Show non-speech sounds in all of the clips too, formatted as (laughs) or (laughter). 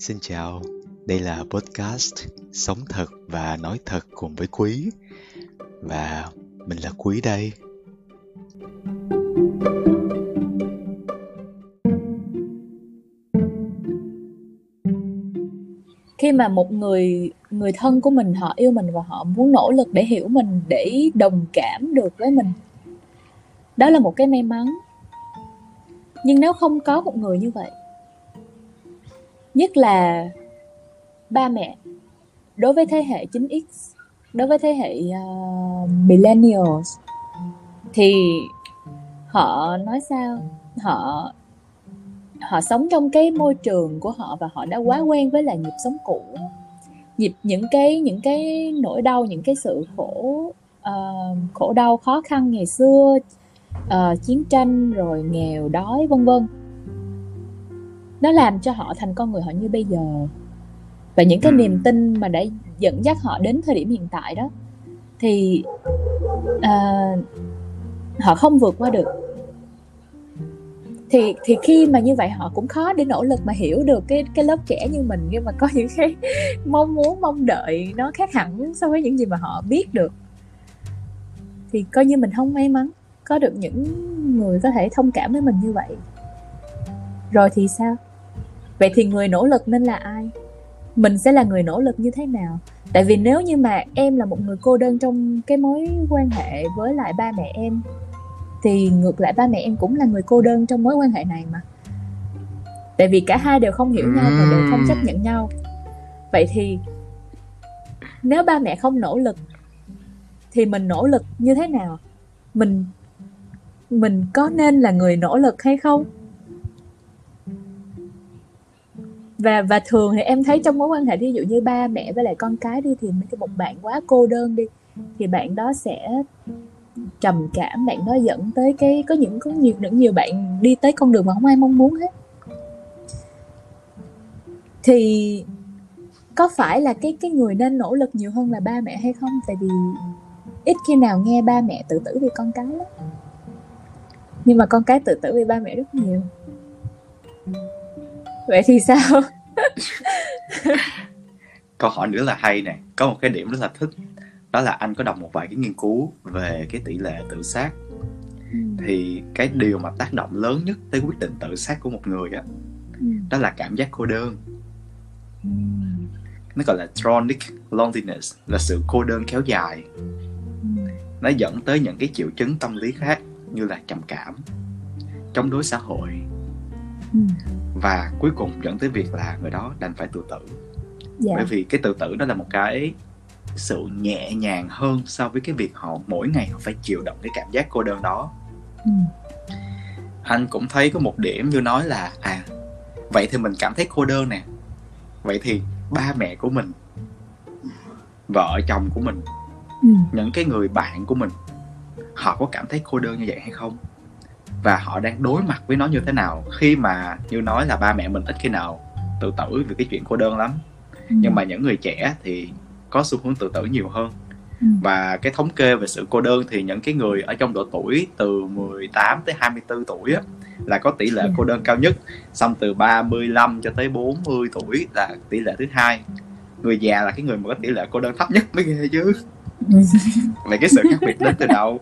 Xin chào, đây là podcast Sống thật và nói thật cùng với Quý. Và mình là Quý đây. Khi mà một người người thân của mình họ yêu mình và họ muốn nỗ lực để hiểu mình để đồng cảm được với mình đó là một cái may mắn. Nhưng nếu không có một người như vậy nhất là ba mẹ. Đối với thế hệ 9x đối với thế hệ uh, millennials thì họ nói sao? Họ họ sống trong cái môi trường của họ và họ đã quá quen với là nhịp sống cũ. Nhịp những cái những cái nỗi đau những cái sự khổ uh, khổ đau khó khăn ngày xưa uh, chiến tranh rồi nghèo đói vân vân nó làm cho họ thành con người họ như bây giờ. Và những cái niềm tin mà đã dẫn dắt họ đến thời điểm hiện tại đó thì uh, họ không vượt qua được. Thì thì khi mà như vậy họ cũng khó để nỗ lực mà hiểu được cái cái lớp trẻ như mình nhưng mà có những cái (laughs) mong muốn mong đợi nó khác hẳn so với những gì mà họ biết được. Thì coi như mình không may mắn có được những người có thể thông cảm với mình như vậy. Rồi thì sao vậy thì người nỗ lực nên là ai? Mình sẽ là người nỗ lực như thế nào? Tại vì nếu như mà em là một người cô đơn trong cái mối quan hệ với lại ba mẹ em, thì ngược lại ba mẹ em cũng là người cô đơn trong mối quan hệ này mà. Tại vì cả hai đều không hiểu nhau và đều không chấp nhận nhau. Vậy thì nếu ba mẹ không nỗ lực, thì mình nỗ lực như thế nào? Mình mình có nên là người nỗ lực hay không? Và và thường thì em thấy trong mối quan hệ ví dụ như ba mẹ với lại con cái đi thì một bạn quá cô đơn đi, thì bạn đó sẽ trầm cảm, bạn đó dẫn tới cái, có những, có nhiều những nhiều bạn đi tới con đường mà không ai mong muốn hết. Thì có phải là cái cái người nên nỗ lực nhiều hơn là ba mẹ hay không? Tại vì ít khi nào nghe ba mẹ tự tử vì con cái lắm. Nhưng mà con cái tự tử vì ba mẹ rất nhiều vậy thì sao? (laughs) Câu hỏi nữa là hay nè. Có một cái điểm rất là thích. Đó là anh có đọc một vài cái nghiên cứu về cái tỷ lệ tự sát. Ừ. thì cái điều mà tác động lớn nhất tới quyết định tự sát của một người á ừ. đó là cảm giác cô đơn. Ừ. nó gọi là chronic loneliness là sự cô đơn kéo dài. Nó dẫn tới những cái triệu chứng tâm lý khác như là trầm cảm chống đối xã hội và cuối cùng dẫn tới việc là người đó đành phải tự tử yeah. bởi vì cái tự tử đó là một cái sự nhẹ nhàng hơn so với cái việc họ mỗi ngày họ phải chịu đựng cái cảm giác cô đơn đó ừ. anh cũng thấy có một điểm như nói là à vậy thì mình cảm thấy cô đơn nè vậy thì ba mẹ của mình vợ chồng của mình ừ. những cái người bạn của mình họ có cảm thấy cô đơn như vậy hay không và họ đang đối mặt với nó như thế nào khi mà như nói là ba mẹ mình ít khi nào tự tử vì cái chuyện cô đơn lắm. Ừ. nhưng mà những người trẻ thì có xu hướng tự tử nhiều hơn. Ừ. và cái thống kê về sự cô đơn thì những cái người ở trong độ tuổi từ 18 tới 24 tuổi á, là có tỷ lệ ừ. cô đơn cao nhất. Xong từ 35 cho tới 40 tuổi là tỷ lệ thứ hai. Người già là cái người mà có tỷ lệ cô đơn thấp nhất mới ghê chứ. Vậy cái sự khác biệt đến từ đâu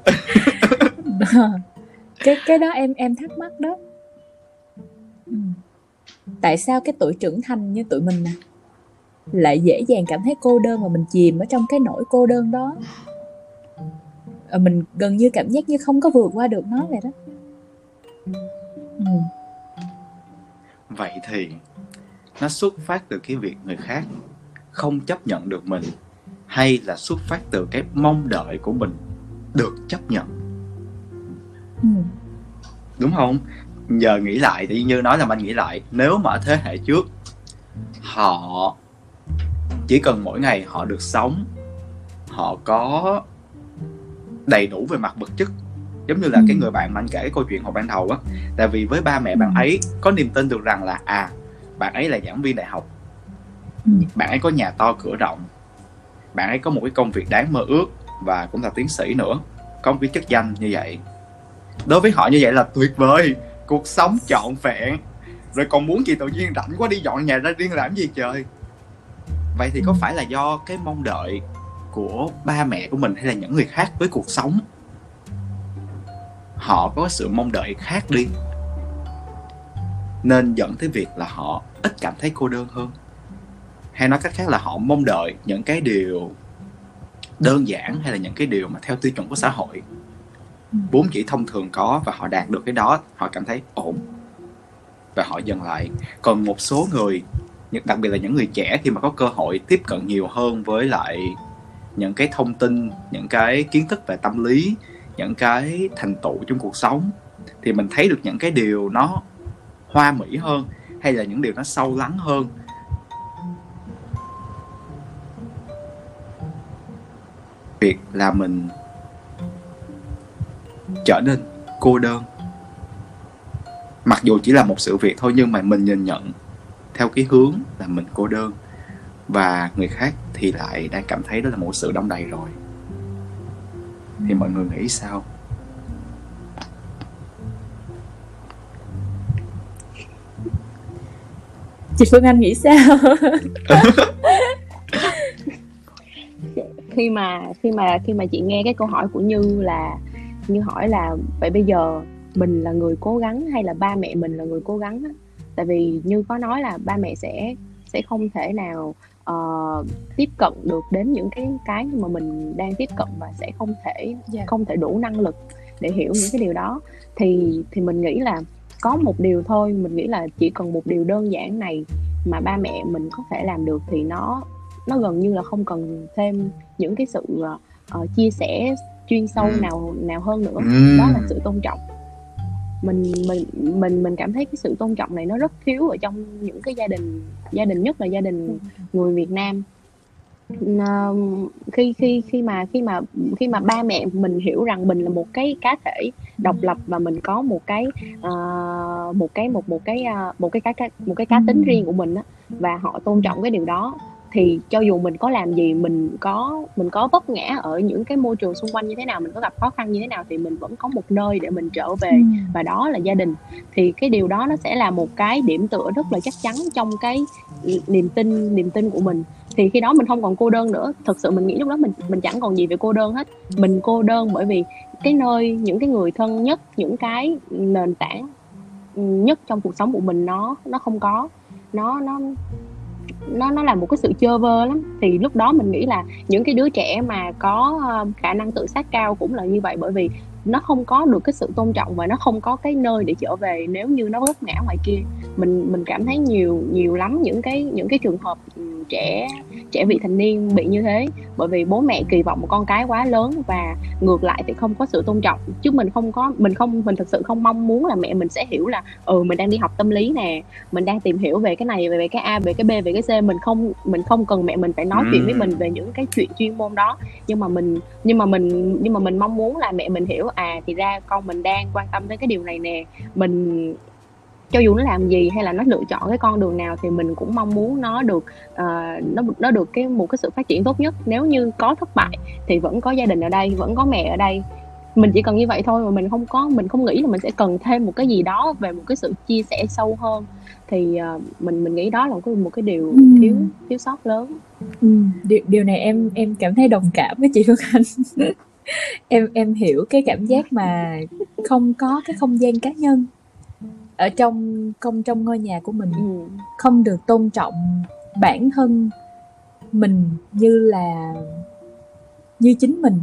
(laughs) cái cái đó em em thắc mắc đó ừ. tại sao cái tuổi trưởng thành như tụi mình nè, lại dễ dàng cảm thấy cô đơn và mình chìm ở trong cái nỗi cô đơn đó ờ, mình gần như cảm giác như không có vượt qua được nó vậy đó ừ. vậy thì, nó xuất phát từ cái việc người khác không chấp nhận được mình, hay là xuất phát từ cái mong đợi của mình được chấp nhận đúng không giờ nghĩ lại thì như nói là anh nghĩ lại nếu mà ở thế hệ trước họ chỉ cần mỗi ngày họ được sống họ có đầy đủ về mặt vật chất giống như là ừ. cái người bạn mà anh kể cái câu chuyện hồi ban đầu á tại vì với ba mẹ bạn ừ. ấy có niềm tin được rằng là à bạn ấy là giảng viên đại học ừ. bạn ấy có nhà to cửa rộng bạn ấy có một cái công việc đáng mơ ước và cũng là tiến sĩ nữa có một cái chức danh như vậy đối với họ như vậy là tuyệt vời. Cuộc sống trọn vẹn. Rồi còn muốn chị tự nhiên rảnh quá đi dọn nhà ra riêng làm gì trời? Vậy thì có phải là do cái mong đợi của ba mẹ của mình hay là những người khác với cuộc sống? Họ có sự mong đợi khác đi. Nên dẫn tới việc là họ ít cảm thấy cô đơn hơn. Hay nói cách khác là họ mong đợi những cái điều đơn giản hay là những cái điều mà theo tiêu chuẩn của xã hội. Ừ. bốn chỉ thông thường có và họ đạt được cái đó, họ cảm thấy ổn và họ dừng lại. Còn một số người đặc biệt là những người trẻ khi mà có cơ hội tiếp cận nhiều hơn với lại những cái thông tin, những cái kiến thức về tâm lý, những cái thành tựu trong cuộc sống, thì mình thấy được những cái điều nó hoa mỹ hơn hay là những điều nó sâu lắng hơn. Việc là mình trở nên cô đơn. Mặc dù chỉ là một sự việc thôi nhưng mà mình nhìn nhận theo cái hướng là mình cô đơn. Và người khác thì lại đang cảm thấy đó là một sự đông đầy rồi. Thì mọi người nghĩ sao? Chị Phương Anh nghĩ sao? (laughs) Khi mà khi mà khi mà chị nghe cái câu hỏi của Như là Như hỏi là vậy bây giờ mình là người cố gắng hay là ba mẹ mình là người cố gắng á tại vì như có nói là ba mẹ sẽ sẽ không thể nào uh, tiếp cận được đến những cái cái mà mình đang tiếp cận và sẽ không thể yeah. Dạ. không thể đủ năng lực để hiểu những cái điều đó thì thì mình nghĩ là có một điều thôi mình nghĩ là chỉ cần một điều đơn giản này mà ba mẹ mình có thể làm được thì nó nó gần như là không cần thêm những cái sự uh, chia sẻ chuyên sâu ừ. nào nào hơn nữa. Đó là sự tôn trọng. Mình mình mình mình cảm thấy cái sự tôn trọng này nó rất thiếu ở trong những cái gia đình gia đình nhất là gia đình người Việt Nam. Uh, khi khi khi mà khi mà khi mà ba mẹ mình hiểu rằng mình là một cái cá thể độc lập và mình có một cái uh, một cái một một cái uh, một cái cá một cái cá tính riêng của mình á và họ tôn trọng cái điều đó thì cho dù mình có làm gì mình có mình có vấp ngã ở những cái môi trường xung quanh như thế nào mình có gặp khó khăn như thế nào thì mình vẫn có một nơi để mình trở về. Ừ. và đó là gia đình. Thì cái điều đó nó sẽ là một cái điểm tựa rất là chắc chắn trong cái niềm tin niềm tin của mình. Thì khi đó mình không còn cô đơn nữa. Thực sự mình nghĩ lúc đó mình mình chẳng còn gì về cô đơn hết. Mình cô đơn bởi vì cái nơi những cái người thân nhất những cái nền tảng nhất trong cuộc sống của mình nó nó không có. Nó nó nó nó là một cái sự chơ vơ lắm. Thì lúc đó mình nghĩ là những cái đứa trẻ mà có ờ, khả năng tự sát cao cũng là như vậy. Bởi vì nó không có được cái sự tôn trọng và nó không có cái nơi để trở về nếu như nó vấp ngã ngoài kia mình mình cảm thấy nhiều nhiều lắm những cái những cái trường hợp ừ, trẻ trẻ vị thành niên bị như thế. Bởi vì bố mẹ kỳ vọng một con cái quá lớn và ngược lại thì không có sự tôn trọng. Chứ mình không có mình không mình thực sự không mong muốn là mẹ mình sẽ hiểu là ừ mình đang đi học tâm lý nè mình đang tìm hiểu về cái này về cái a về cái b về cái c. Mình không mình không cần mẹ mình phải nói chuyện với mình về những cái chuyện chuyên môn đó. Nhưng mà mình nhưng mà mình nhưng mà mình mong muốn là mẹ mình hiểu à thì ra con mình đang quan tâm đến cái điều này nè. Mình cho dù nó làm gì hay là nó lựa chọn cái con đường nào thì mình cũng mong muốn nó được uh, nó nó được cái một cái sự phát triển tốt nhất. Nếu như có thất bại thì vẫn có gia đình ở đây vẫn có mẹ ở đây. Mình chỉ cần như vậy thôi mà mình không có mình không nghĩ là mình sẽ cần thêm một cái gì đó về một cái sự chia sẻ sâu hơn. Thì uh, mình mình nghĩ đó là một cái một cái điều ừ. thiếu thiếu sót lớn. Ừ. điều điều này em em cảm thấy đồng cảm với chị Phương Anh. (laughs) Em em hiểu cái cảm giác mà không có cái không gian cá nhân ở trong công trong ngôi nhà của mình ừ. không được tôn trọng bản thân mình như là như chính mình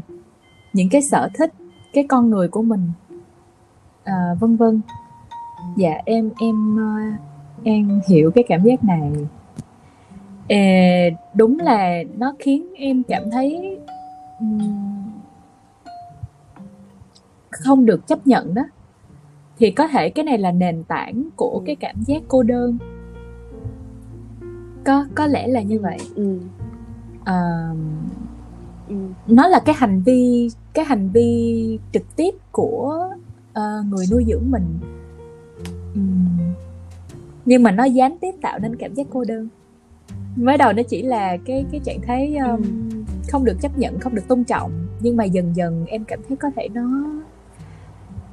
những cái sở thích cái con người của mình à, vân vân. Dạ em em ờ, em hiểu cái cảm giác này. À, đúng là nó khiến em cảm thấy không được chấp nhận đó thì có thể cái này là nền tảng của cái cảm giác cô đơn có có lẽ là như vậy ừ. À, ừ. nó là cái hành vi cái hành vi trực tiếp của uh, người nuôi dưỡng mình uhm. nhưng mà nó gián tiếp tạo nên cảm giác cô đơn mới đầu nó chỉ là cái cái trạng thái um, ừ. không được chấp nhận không được tôn trọng nhưng mà dần dần em cảm thấy có thể nó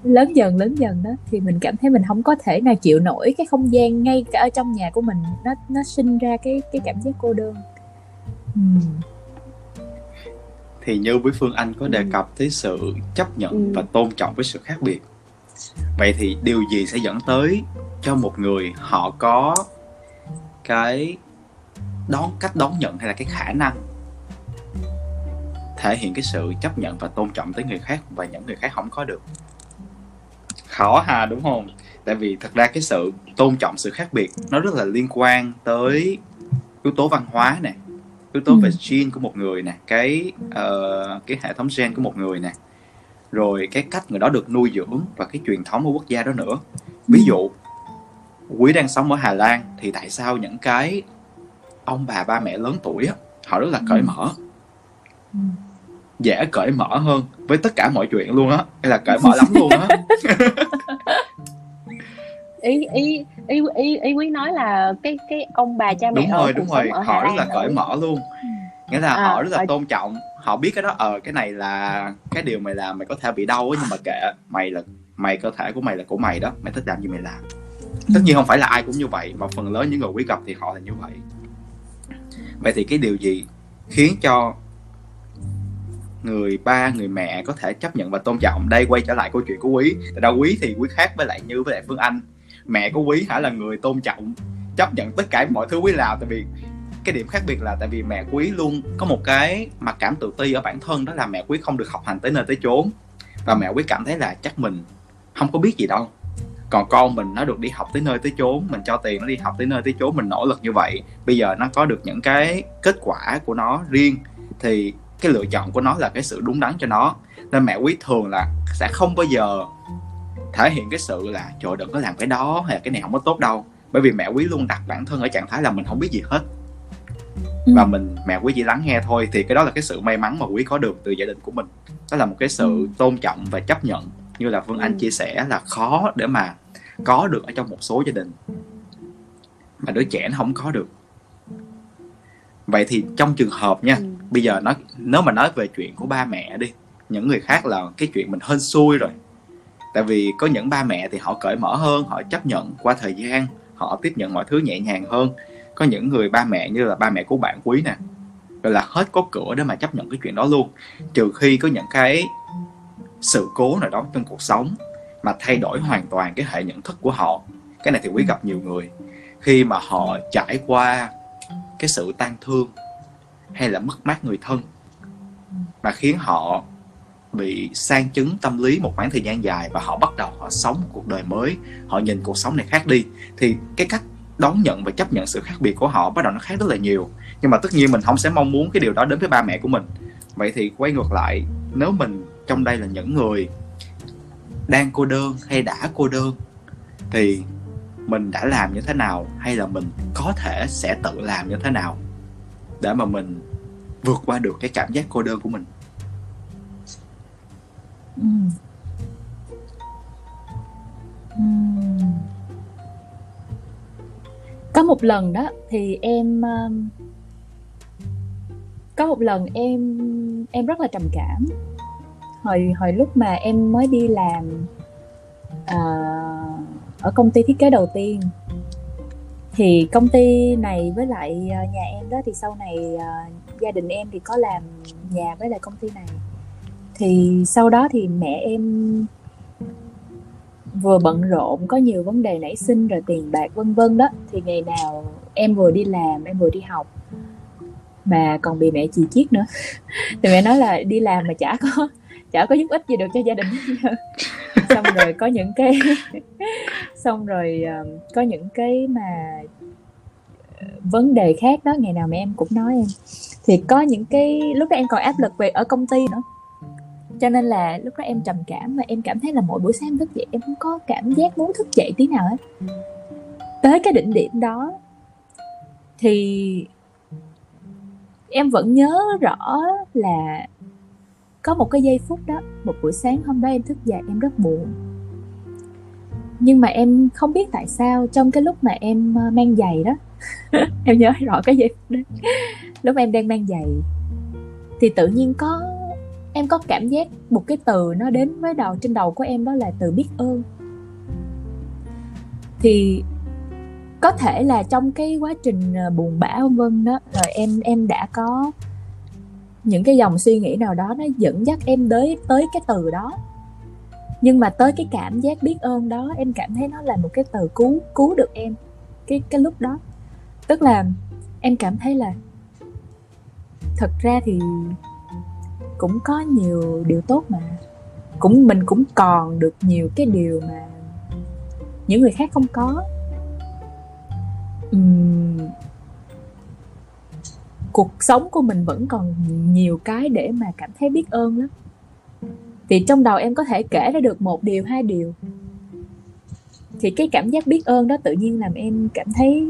lớn dần lớn dần đó thì mình cảm thấy mình không có thể nào chịu nổi cái không gian ngay cả ở trong nhà của mình. Nó nó sinh ra cái cái cảm giác cô đơn. Ừm. thì như với phương anh có đề cập tới sự chấp nhận Ừ. và tôn trọng với sự khác biệt. Vậy thì điều gì sẽ dẫn tới cho một người họ có cái đón cách đón nhận hay là cái khả năng thể hiện cái sự chấp nhận và tôn trọng tới người khác và những người khác không có được khó hà đúng không tại vì thật ra cái sự tôn trọng sự khác biệt nó rất là liên quan tới yếu tố văn hóa nè yếu tố Ừ. về gene của một người nè cái ờ, cái hệ thống gen của một người nè rồi cái cách người đó được nuôi dưỡng và cái truyền thống của quốc gia đó nữa ví Ừ. dụ quý đang sống ở hà lan thì tại sao những cái ông bà ba mẹ lớn tuổi á họ rất là cởi Ừ. mở Ừ. dễ cởi mở hơn với tất cả mọi chuyện luôn á. Hay là cởi mở lắm luôn á. (laughs) (laughs) Ý ý ý ý ý quý nói là cái cái ông bà cha mẹ đúng rồi đúng rồi. Hà họ rất là cởi mở luôn. Nghĩa là À, họ rất là ở- tôn trọng. Họ biết cái đó ờ cái này là cái điều mày làm mày có thể bị đau á nhưng mà kệ mày là mày cơ thể của mày là của mày đó. Mày thích làm gì mày làm. Tất nhiên không phải là ai cũng như vậy mà phần lớn những người quý gặp thì họ là như vậy. Vậy thì cái điều gì khiến cho người ba, người mẹ có thể chấp nhận và tôn trọng. Đây quay trở lại câu chuyện của quý. Tại đâu quý thì quý khác với lại như với lại phương anh. Mẹ của quý hả là người tôn trọng, chấp nhận tất cả mọi thứ quý làm. Tại vì cái điểm khác biệt là tại vì mẹ quý luôn có một cái mặc cảm tự ti ở bản thân, đó là mẹ quý không được học hành tới nơi tới chốn. Và mẹ quý cảm thấy là chắc mình không có biết gì đâu. Còn con mình nó được đi học tới nơi tới chốn, mình cho tiền nó đi học tới nơi tới chốn, mình nỗ lực như vậy. Bây giờ nó có được những cái kết quả của nó riêng, thì cái lựa chọn của nó là cái sự đúng đắn cho nó. Nên mẹ quý thường là sẽ không bao giờ thể hiện cái sự là trời đừng có làm cái đó hay là cái này không có tốt đâu. Bởi vì mẹ quý luôn đặt bản thân ở trạng thái là mình không biết gì hết. Ừ. và mình mẹ quý chỉ lắng nghe thôi thì cái đó là cái sự may mắn mà quý có được từ gia đình của mình. Đó là một cái sự Ừ. tôn trọng và chấp nhận. Như là phương anh Ừ. chia sẻ là khó để mà có được ở trong một số gia đình. Mà đứa trẻ nó không có được vậy thì trong trường hợp nha Ừ. bây giờ nói nếu mà nói về chuyện của ba mẹ đi những người khác là cái chuyện mình hên xui rồi. Tại vì có những ba mẹ thì họ cởi mở hơn họ chấp nhận qua thời gian họ tiếp nhận mọi thứ nhẹ nhàng hơn. Có những người ba mẹ như là ba mẹ của bạn quý nè gọi là hết có cửa để mà chấp nhận cái chuyện đó luôn. Trừ khi có những cái sự cố nào đó trong cuộc sống mà thay đổi hoàn toàn cái hệ nhận thức của họ. Cái này thì quý gặp nhiều người. Khi mà họ trải qua cái sự tan thương hay là mất mát người thân mà khiến họ bị sang chứng tâm lý một khoảng thời gian dài và họ bắt đầu họ sống một cuộc đời mới, họ nhìn cuộc sống này khác đi. Thì cái cách đón nhận và chấp nhận sự khác biệt của họ bắt đầu nó khác rất là nhiều. Nhưng mà tất nhiên mình không sẽ mong muốn cái điều đó đến với ba mẹ của mình. Vậy thì quay ngược lại, nếu mình trong đây là những người đang cô đơn hay đã cô đơn, thì mình đã làm như thế nào hay là mình có thể sẽ tự làm như thế nào để mà mình vượt qua được cái cảm giác cô đơn của mình? Ừ. Có một lần đó thì em có một lần em em rất là trầm cảm. Hồi hồi lúc mà em mới đi làm ờ, ở công ty thiết kế đầu tiên. Thì công ty này với lại ờ, nhà em đó thì sau này ờ, gia đình em thì có làm nhà với lại công ty này. Thì sau đó thì mẹ em vừa bận rộn, có nhiều vấn đề nảy sinh rồi tiền bạc vân vân đó, thì ngày nào em vừa đi làm, em vừa đi học, mà còn bị mẹ chỉ chiết nữa. (laughs) Thì mẹ nói là đi làm mà chả có chả có giúp ích gì được cho gia đình. (laughs) xong rồi có những cái (laughs) xong rồi ờ, có những cái mà ờ, vấn đề khác đó, ngày nào mẹ em cũng nói em. Thì có những cái lúc đó em còn áp lực về ở công ty nữa. Cho nên là lúc đó em trầm cảm và em cảm thấy là mỗi buổi sáng em thức dậy em không có cảm giác muốn thức dậy tí nào hết. Tới cái đỉnh điểm đó thì em vẫn nhớ rõ là có một cái giây phút đó, một buổi sáng hôm đó em thức dậy em rất buồn. Nhưng mà em không biết tại sao trong cái lúc mà em ờ, mang giày đó, (laughs) em nhớ rõ cái giây phút đó, lúc em đang mang giày, thì tự nhiên có, em có cảm giác một cái từ nó đến với đầu, trên đầu của em đó là từ biết ơn. Thì có thể là trong cái quá trình ờ, buồn bã vân vân đó, rồi em em đã có những cái dòng suy nghĩ nào đó nó dẫn dắt em tới tới cái từ đó. Nhưng mà tới cái cảm giác biết ơn đó em cảm thấy nó là một cái từ cứu cứu được em. Cái cái lúc đó. Tức là em cảm thấy là thật ra thì cũng có nhiều điều tốt mà. Cũng mình cũng còn được nhiều cái điều mà những người khác không có. Uhm, cuộc sống của mình vẫn còn nhiều cái để mà cảm thấy biết ơn lắm. Thì trong đầu em có thể kể ra được một điều, hai điều. Thì cái cảm giác biết ơn đó tự nhiên làm em cảm thấy,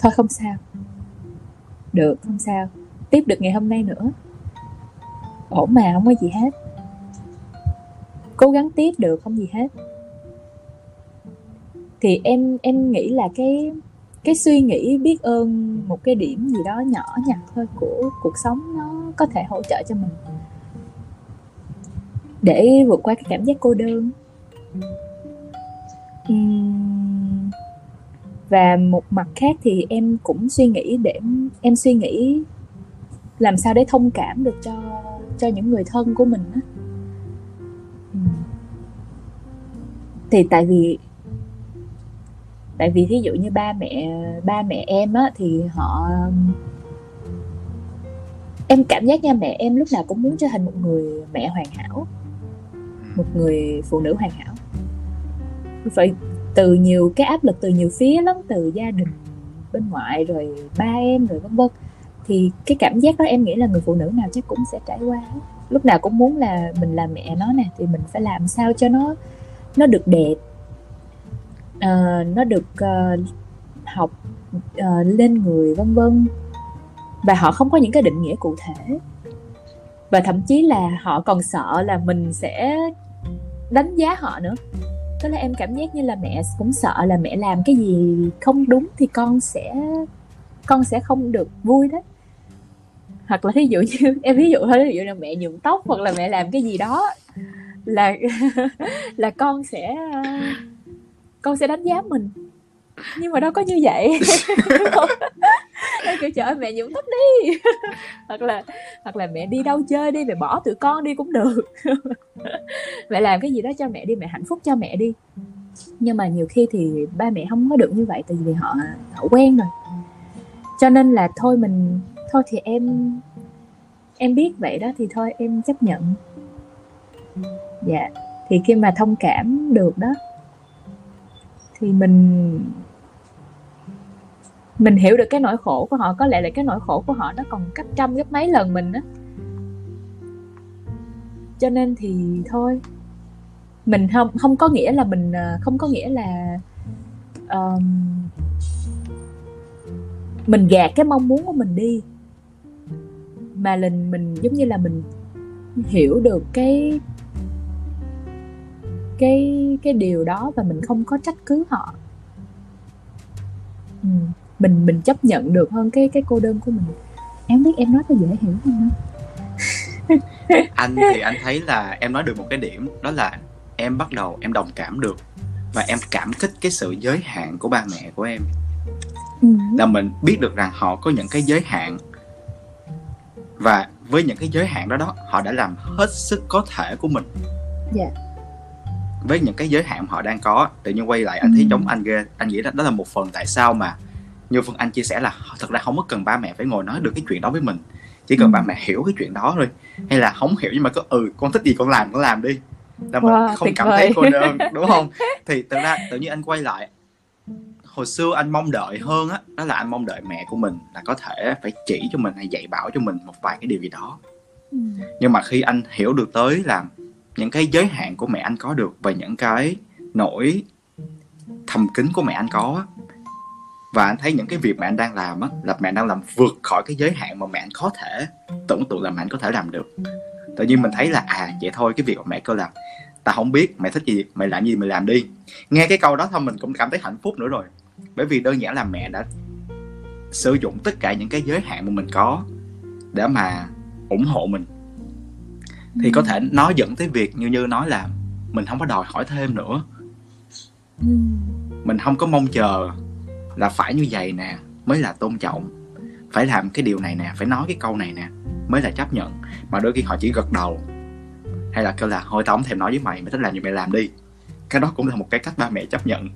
thôi không sao. Được, không sao. Tiếp được ngày hôm nay nữa. Ổn mà, không có gì hết. Cố gắng tiếp được, không gì hết. Thì em em nghĩ là cái cái suy nghĩ biết ơn một cái điểm gì đó nhỏ nhặt thôi của cuộc sống nó có thể hỗ trợ cho mình. Để vượt qua cái cảm giác cô đơn. Và một mặt khác thì em cũng suy nghĩ để em suy nghĩ làm sao để thông cảm được cho cho những người thân của mình á. Thì tại vì tại vì ví dụ như ba mẹ ba mẹ em á thì họ em cảm giác nha mẹ em lúc nào cũng muốn trở thành một người mẹ hoàn hảo một người phụ nữ hoàn hảo. Phải từ nhiều cái áp lực từ nhiều phía lắm từ gia đình bên ngoại rồi ba em rồi vân vân. Thì cái cảm giác đó em nghĩ là người phụ nữ nào chắc cũng sẽ trải qua. Lúc nào cũng muốn là mình là mẹ nó nè thì mình phải làm sao cho nó nó được đẹp uh, nó được uh, học uh, lên người vân vân. Và họ không có những cái định nghĩa cụ thể. Và thậm chí là họ còn sợ là mình sẽ đánh giá họ nữa. Tức là em cảm giác như là mẹ cũng sợ là mẹ làm cái gì không đúng thì con sẽ con sẽ không được vui đấy. Hoặc là ví dụ như (laughs) em ví dụ thôi ví dụ là mẹ nhuộm tóc hoặc là mẹ làm cái gì đó là (laughs) là con sẽ con sẽ đánh giá mình. Nhưng mà đâu có như vậy. (laughs) Kiểu chở mẹ nhuộm tóc đi. (laughs) Hoặc là hoặc là mẹ đi đâu chơi đi mẹ bỏ tụi con đi cũng được. (laughs) Mẹ làm cái gì đó cho mẹ đi mẹ hạnh phúc cho mẹ đi. Nhưng mà nhiều khi thì ba mẹ không có được như vậy tại vì họ họ quen rồi. Cho nên là thôi mình thôi thì em em biết vậy đó thì thôi em chấp nhận. Dạ thì khi mà thông cảm được đó thì mình mình hiểu được cái nỗi khổ của họ có lẽ là cái nỗi khổ của họ nó còn gấp trăm gấp mấy lần mình á. Cho nên thì thôi mình không không có nghĩa là mình à, không có nghĩa là um, mình gạt cái mong muốn của mình đi mà mình mình giống như là mình hiểu được cái cái cái điều đó và mình không có trách cứ họ ừ. mình mình chấp nhận được hơn cái cái cô đơn của mình em biết em nói có dễ hiểu không (laughs) anh thì anh thấy là em nói được một cái điểm đó là em bắt đầu em đồng cảm được và em cảm kích cái sự giới hạn của ba mẹ của em ừ. là mình biết được rằng họ có những cái giới hạn và với những cái giới hạn đó đó họ đã làm hết sức có thể của mình yeah. Với những cái giới hạn họ đang có tự nhiên quay lại anh thấy ừ. giống anh ghê anh nghĩ đó, đó là một phần tại sao mà như phần anh chia sẻ là thật ra không có cần ba mẹ phải ngồi nói được cái chuyện đó với mình chỉ cần ừ. ba mẹ hiểu cái chuyện đó thôi hay là không hiểu nhưng mà có ừ con thích gì con làm con làm đi là mình wow, không cảm vời. thấy cô đơn (laughs) đúng không thì tự ra tự nhiên anh quay lại hồi xưa anh mong đợi hơn á đó, đó là anh mong đợi mẹ của mình là có thể phải chỉ cho mình hay dạy bảo cho mình một vài cái điều gì đó ừ. nhưng mà khi anh hiểu được tới là những cái giới hạn của mẹ anh có được và những cái nỗi thầm kín của mẹ anh có. Và anh thấy những cái việc mà anh đang làm á, là mẹ đang làm vượt khỏi cái giới hạn mà mẹ anh có thể tưởng tượng là mẹ anh có thể làm được. Tự nhiên mình thấy là à vậy thôi, cái việc mà mẹ cơ làm ta không biết mẹ thích gì mẹ làm gì, mày làm đi. Nghe cái câu đó thôi mình cũng cảm thấy hạnh phúc nữa rồi. Bởi vì đơn giản là mẹ đã sử dụng tất cả những cái giới hạn mà mình có để mà ủng hộ mình thì có thể nó dẫn tới việc như như nói là mình không có đòi hỏi thêm nữa. Ừ. mình không có mong chờ là phải như vậy nè mới là tôn trọng. Phải làm cái điều này nè phải nói cái câu này nè mới là chấp nhận. Mà đôi khi họ chỉ gật đầu hay là kêu là thôi tao không thèm nói với mày mày thích làm gì mày làm đi. Cái đó cũng là một cái cách ba mẹ chấp nhận.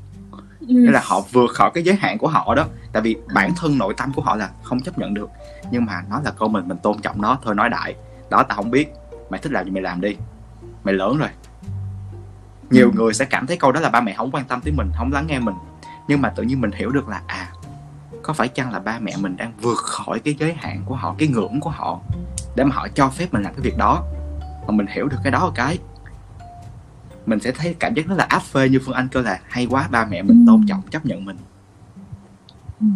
Ừ. nghĩa là họ vượt khỏi cái giới hạn của họ đó. Tại vì bản thân nội tâm của họ là không chấp nhận được. Nhưng mà nó là con mình mình tôn trọng nó thôi nói đại. Đó tao không biết mày thích làm gì mày làm đi. Mày lớn rồi. Nhiều Ừ. người sẽ cảm thấy câu đó là ba mẹ không quan tâm tới mình, không lắng nghe mình. Nhưng mà tự nhiên mình hiểu được là à có phải chăng là ba mẹ mình đang vượt khỏi cái giới hạn của họ, cái ngưỡng của họ, để mà họ cho phép mình làm cái việc đó? Mà mình hiểu được cái đó một cái, mình sẽ thấy cảm giác rất là áp phê như phương anh kêu là, hay quá, ba mẹ mình Ừ. tôn trọng, chấp nhận mình. Ừ.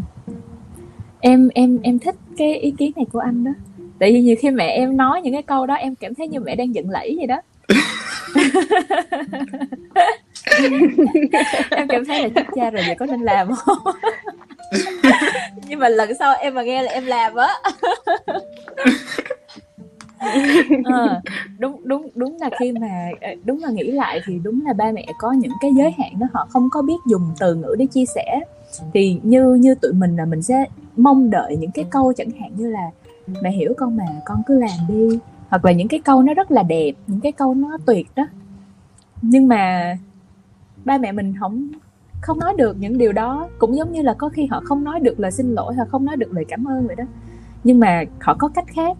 Em em em thích cái ý kiến này của anh đó tại vì nhiều khi mẹ em nói những cái câu đó em cảm thấy như mẹ đang giận lẫy vậy đó. (laughs) Em cảm thấy là chết cha rồi vậy có nên làm không? (laughs) Nhưng mà lần sau em mà nghe là em làm á. (laughs) Ờ, đúng đúng đúng là khi mà ờ, đúng là nghĩ lại thì đúng là ba mẹ có những cái giới hạn đó họ không có biết dùng từ ngữ để chia sẻ. Thì như như tụi mình là mình sẽ mong đợi những cái câu chẳng hạn như là mẹ hiểu con mà con cứ làm đi. Hoặc là những cái câu nó rất là đẹp những cái câu nó tuyệt đó. Nhưng mà ba mẹ mình không không nói được những điều đó. Cũng giống như là có khi họ không nói được lời xin lỗi hoặc không nói được lời cảm ơn vậy đó. Nhưng mà họ có cách khác.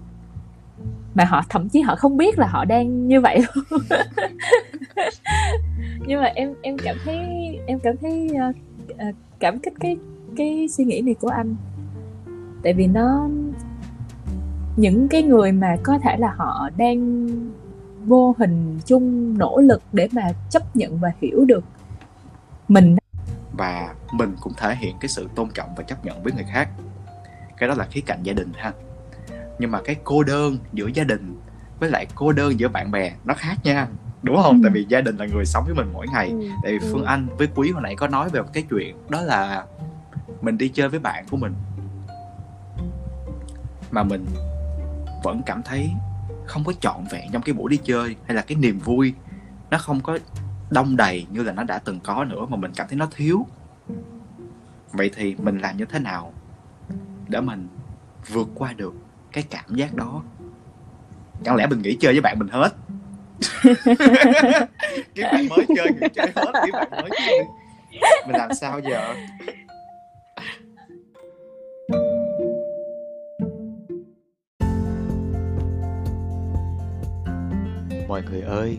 Mà họ thậm chí họ không biết là họ đang như vậy luôn. (laughs) Nhưng mà em em cảm thấy em cảm thấy uh, cảm kích cái cái suy nghĩ này của anh. Tại vì nó những cái người mà có thể là họ đang vô hình chung nỗ lực để mà chấp nhận và hiểu được mình. Và mình cũng thể hiện cái sự tôn trọng và chấp nhận với người khác. Cái đó là khía cạnh gia đình ha. Nhưng mà cái cô đơn giữa gia đình với lại cô đơn giữa bạn bè nó khác nha đúng không? Ừ. tại vì gia đình là người sống với mình mỗi ngày. Ừ, tại vì ừ. phương anh với quý hồi nãy có nói về một cái chuyện đó là mình đi chơi với bạn của mình. Mà mình vẫn cảm thấy không có trọn vẹn trong cái buổi đi chơi hay là cái niềm vui. Nó không có đông đầy như là nó đã từng có nữa mà mình cảm thấy nó thiếu. Vậy thì mình làm như thế nào để mình vượt qua được cái cảm giác đó? Chẳng lẽ mình nghỉ chơi với bạn mình hết? (laughs) Kiếm bạn mới chơi nghỉ chơi hết kiếm bạn mới chơi. Mình làm sao giờ Mọi người ơi,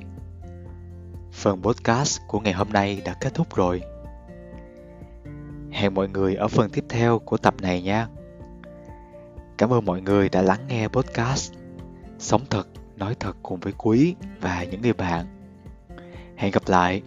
phần podcast của ngày hôm nay đã kết thúc rồi. Hẹn mọi người ở phần tiếp theo của tập này nha. Cảm ơn mọi người đã lắng nghe podcast Sống thật, nói thật cùng với Quý và những người bạn. Hẹn gặp lại.